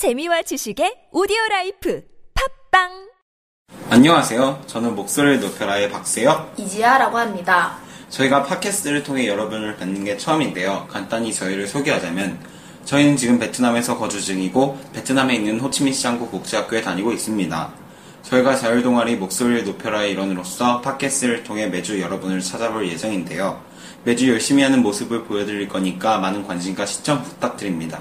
재미와 지식의 오디오 라이프 팟빵 안녕하세요. 저는 목소리를 높여라의 박세혁. 이지아라고 합니다. 저희가 팟캐스트를 통해 여러분을 뵙는 게 처음인데요. 간단히 저희를 소개하자면 저희는 지금 베트남에서 거주 중이고 베트남에 있는 호치민시 한국 국제학교에 다니고 있습니다. 저희가 자율동아리 목소리를 높여라의 일원으로서 팟캐스트를 통해 매주 여러분을 찾아볼 예정인데요. 매주 열심히 하는 모습을 보여드릴 거니까 많은 관심과 시청 부탁드립니다.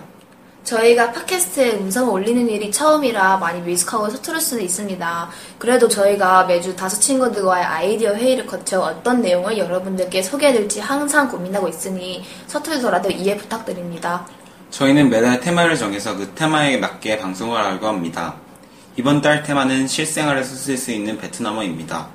저희가 팟캐스트에 음성을 올리는 일이 처음이라 많이 미숙하고 서투를 수도 있습니다. 그래도 저희가 매주 다섯 친구들과의 아이디어 회의를 거쳐 어떤 내용을 여러분들께 소개해드릴지 항상 고민하고 있으니 서툴더라도 이해 부탁드립니다. 저희는 매달 테마를 정해서 그 테마에 맞게 방송을 하려고 합니다. 이번 달 테마는 실생활에서 쓸 수 있는 베트남어입니다.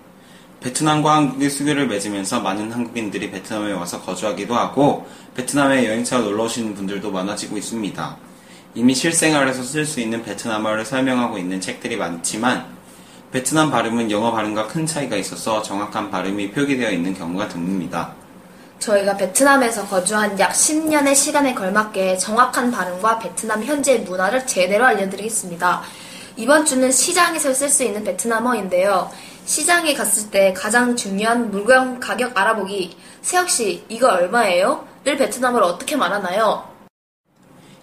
베트남과 한국의 수교를 맺으면서 많은 한국인들이 베트남에 와서 거주하기도 하고 베트남에 여행차 놀러 오시는 분들도 많아지고 있습니다. 이미 실생활에서 쓸 수 있는 베트남어를 설명하고 있는 책들이 많지만 베트남 발음은 영어 발음과 큰 차이가 있어서 정확한 발음이 표기되어 있는 경우가 드뭅니다. 저희가 베트남에서 거주한 약 10년의 시간에 걸맞게 정확한 발음과 베트남 현지의 문화를 제대로 알려드리겠습니다. 이번 주는 시장에서 쓸 수 있는 베트남어인데요. 시장에 갔을 때 가장 중요한 물건 가격 알아보기. 세혁 씨, 이거 얼마예요? 를 베트남어로 어떻게 말하나요?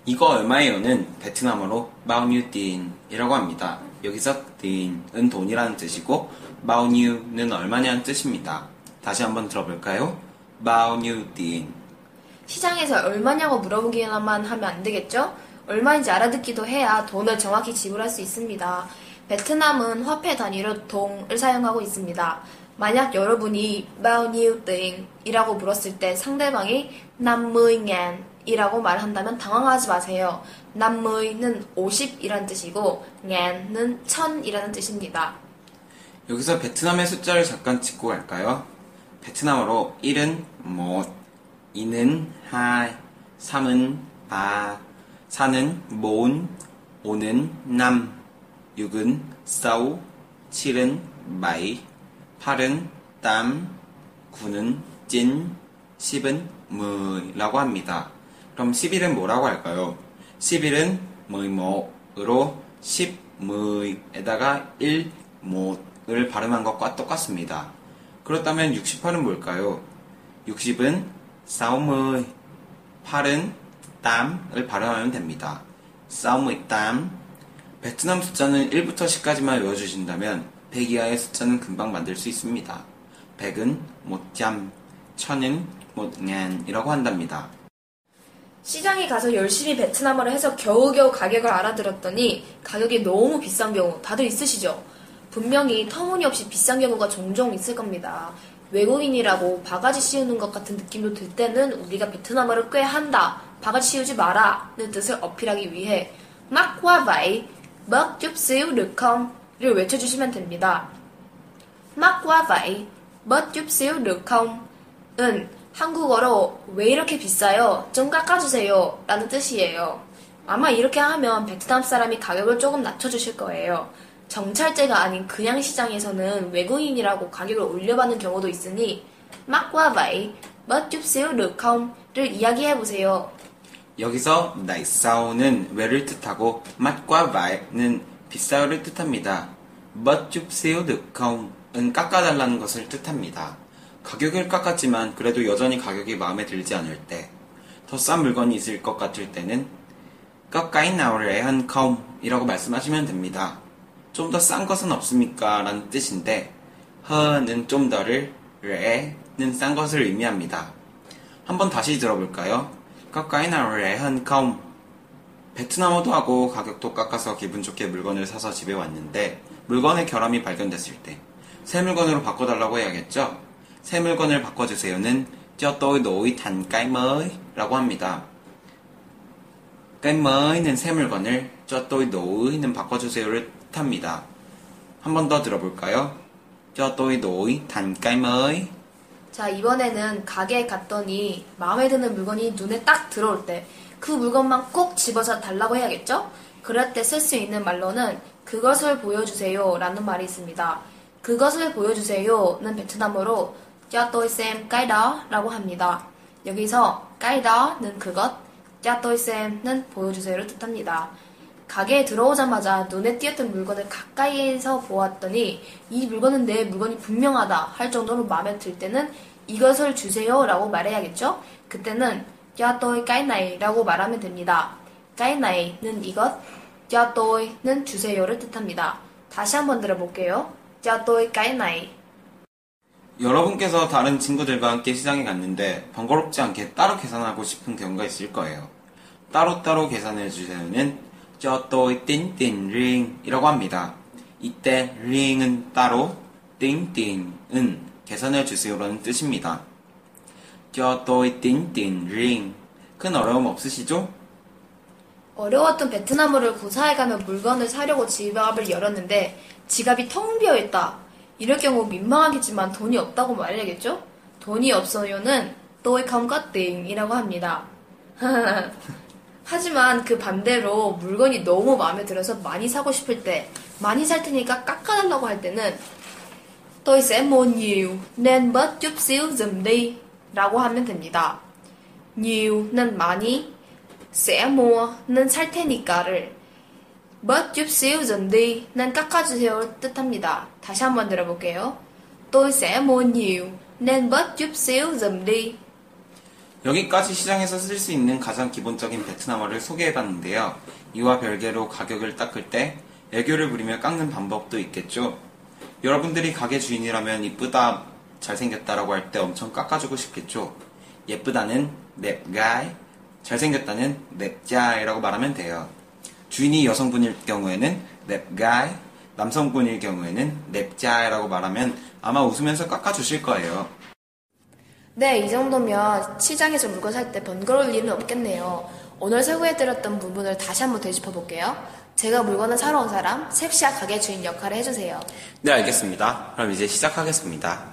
이거 얼마예요는 베트남어로 마우뉴딘이라고 합니다. 여기서 딘은 돈이라는 뜻이고 마우뉴는 얼마냐는 뜻입니다. 다시 한번 들어볼까요? 마우뉴딘 시장에서 얼마냐고 물어보기만 하면 안 되겠죠? 얼마인지 알아듣기도 해야 돈을 정확히 지불할 수 있습니다. 베트남은 화폐 단위로 동을 사용하고 있습니다. 만약 여러분이 tiền?이라고 물었을 때 상대방이 50,000 이라고 말한다면 당황하지 마세요. 50는 50이라는 뜻이고 0는 1000이라는 뜻입니다. 여기서 베트남의 숫자를 잠깐 짚고 갈까요? 베트남어로 1은 1, 2는 2, 3은 3, 4는 4, 5는 5, 6은 6, 7은 7, 8은 8, 9는 9, 10은 10라고 합니다. 그럼 11은 뭐라고 할까요? 11은 11으로 10, 10에다가 1, 1을 발음한 것과 똑같습니다. 그렇다면 68은 뭘까요? 60은 60, 8은 8을 발음하면 됩니다. 68, 베트남 숫자는 1부터 10까지만 외워주신다면 100 이하의 숫자는 금방 만들 수 있습니다. 100은 못잠, 1000은 못ngan이라고 한답니다. 시장에 가서 열심히 베트남어를 해서 겨우겨우 가격을 알아들었더니 가격이 너무 비싼 경우 다들 있으시죠? 분명히 터무니없이 비싼 경우가 종종 있을 겁니다. 외국인이라고 바가지 씌우는 것 같은 느낌도 들 때는 우리가 베트남어를 꽤 한다, 바가지 씌우지 마라 는 뜻을 어필하기 위해 xíu được không? 를 외쳐주시면 됩니다. mắc quá vậy, bớt chút xíu được không? 은 한국어로 왜 이렇게 비싸요? 좀 깎아주세요. 라는 뜻이에요. 아마 이렇게 하면 베트남 사람이 가격을 조금 낮춰주실 거예요. 정찰제가 아닌 그냥 시장에서는 외국인이라고 가격을 올려받는 경우도 있으니 mắc quá vậy, bớt chút xíu được không? 를 이야기해보세요. 여기서 나이사오는 왜를 뜻하고 맛과 와는 비싸요를 뜻합니다. được không?은 깎아달라는 것을 뜻합니다. 가격을 깎았지만 그래도 여전히 가격이 마음에 들지 않을 때, 더 싼 물건이 있을 것 같을 때는 깎아인 나오래 한 컴이라고 말씀하시면 됩니다. 좀 더 싼 것은 없습니까? 라는 뜻인데 허는 좀 더를 레는 싼 것을 의미합니다. 한번 다시 들어볼까요? 깎아인 나오래 한 컴. 베트남어도 하고 가격도 깎아서 기분 좋게 물건을 사서 집에 왔는데 물건의 결함이 발견됐을 때 새 물건으로 바꿔달라고 해야겠죠? 새 물건을 바꿔주세요는 đổi thành cái mới 라고 합니다. cái mai는 새 물건을 tôi đổi,는 바꿔주세요를 뜻합니다. 한 번 더 들어볼까요? đổi thành cái mới 자, 이번에는 가게에 갔더니 마음에 드는 물건이 눈에 딱 들어올 때 그 물건만 꼭 집어서 달라고 해야겠죠? 그럴 때 쓸 수 있는 말로는 그것을 보여주세요 라는 말이 있습니다. 그것을 보여주세요는 베트남어로 cho tôi xem cái đó 라고 합니다. 여기서 cái đó 는 그것, cho tôi xem 는 보여주세요를 뜻합니다. 가게에 들어오자마자 눈에 띄었던 물건을 가까이에서 보았더니 이 물건은 내 물건이 분명하다 할 정도로 마음에 들 때는 이것을 주세요 라고 말해야겠죠? 그때는 cho tôi cái này 라고 말하면 됩니다. nay는 이것, cho toi는 주세요를 뜻합니다. 다시 한번 들어볼게요. cho tôi cái. 여러분께서 다른 친구들과 함께 시장에 갔는데 번거롭지 않게 따로 계산하고 싶은 경우가 있을 거예요. 따로따로 계산해 주세요는 cho tôi tính tiền riêng 이라고 합니다. 이때 riêng은 따로, tiền,은 계산해 주세요라는 뜻입니다. tính tiền riêng 큰 어려움 없으시죠? 어려웠던 베트남어를 가면 물건을 사려고 지갑을 열었는데 지갑이 텅 비어 있다. 이럴 경우 민망하겠지만 돈이 없다고 말해야겠죠? 돈이 없어요는 tôi không có tiền 이라고 합니다. 하지만 그 반대로 물건이 너무 마음에 들어서 많이 사고 싶을 때 많이 살 테니까 깎아달라고 할 때는 tôi sẽ mua nhiều nên bớt chút xíu giùm đi 라고 하면 됩니다. new는 많이 mua는 살 테니까를 bớt chút xíu dần đi,는 깎아주세요 뜻합니다. 다시 한번 들어볼게요. tôi sẽ mua nhiều nên bớt chút xíu dần đi. 여기까지 시장에서 쓸 수 있는 가장 기본적인 베트남어를 소개해봤는데요. 이와 별개로 가격을 닦을 때 애교를 부리며 깎는 방법도 있겠죠. 여러분들이 가게 주인이라면 이쁘다, 잘생겼다라고 할 때 엄청 깎아주고 싶겠죠. 예쁘다는 넵가이, 잘생겼다는 넵자이라고 말하면 돼요. 주인이 여성분일 경우에는 넵가이, 남성분일 경우에는 넵자이라고 말하면 아마 웃으면서 깎아주실 거예요. 네, 이 정도면 시장에서 물건 살 때 번거로울 일은 없겠네요. 오늘 설명해드렸던 부분을 다시 한번 되짚어 볼게요. 제가 물건을 사러 온 사람, 섹시한 가게 주인 역할을 해주세요. 네, 알겠습니다. 그럼 이제 시작하겠습니다.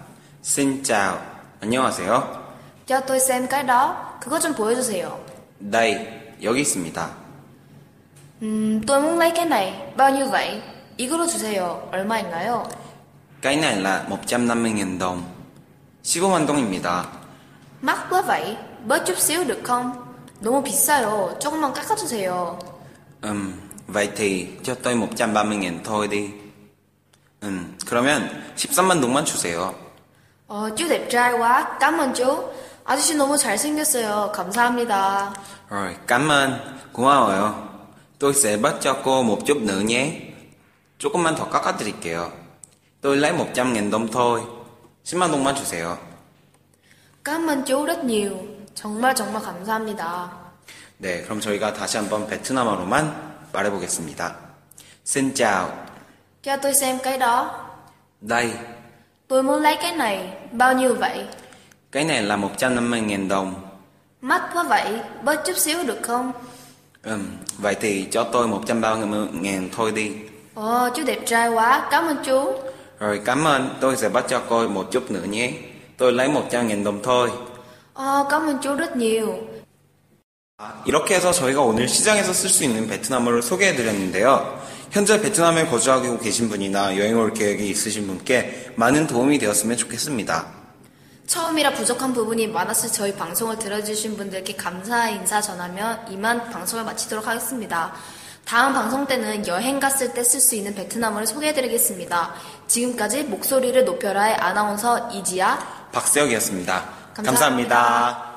Chào. 안녕하세요. cái đó. 그거 좀 보여주세요. đây, 여기 있습니다. 음, tôi muốn lấy cái này. bao nhiêu vậy? 이거로 주세요. 얼마인가요? cái này là 150.000 đồng. 15만 동입니다. mắc quá vậy. bớt chút xíu được không? 너무 비싸요. 조금만 깎아주세요. 음, vậy thì cho tôi 130.000 thôi đi. 음, 그러면 13만 동만 주세요. 어, chú đẹp trai quá. cảm ơn chú. 아저씨 너무 잘생겼어요. 감사합니다. Rồi, cảm ơn. 고마워요. tôi sẽ bớt cho cô một chút nữa nhé. 조금만 더 깎아드릴게요. tôi lấy 100.000 đồng thôi. 10만 동만 주세요. cảm ơn chú rất nhiều. 정말 정말 감사합니다. 네, 그럼 저희가 다시 한번 베트남어로만 말해보겠습니다. Xin chào. cho tôi xem cái đó. Đây, tôi muốn lấy cái này. bao nhiêu vậy? cái này là 150.000 đồng. mắc quá vậy. bớt chút xíu được không? Ừm, vậy thì cho tôi 130.000 thôi đi. Ồ, chú đẹp trai quá. cảm ơn chú. Rồi, cảm ơn. Tôi sẽ bắt cho cô một chút nữa nhé. tôi lấy 100.000 đồng thôi. 어, cảm ơn chú rất nhiều. 이렇게 해서 저희가 오늘 시장에서 쓸 수 있는 베트남어를 소개해드렸는데요. 현재 베트남에 거주하고 계신 분이나 여행 올 계획이 있으신 분께 많은 도움이 되었으면 좋겠습니다. 처음이라 부족한 부분이 많았을 저희 방송을 들어주신 분들께 감사의 인사 전하며 이만 방송을 마치도록 하겠습니다. 다음 방송 때는 여행 갔을 때 쓸 수 있는 베트남어를 소개해드리겠습니다. 지금까지 목소리를 높여라의 아나운서 이지아 박세혁이었습니다 감사합니다. 감사합니다.